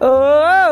Oh!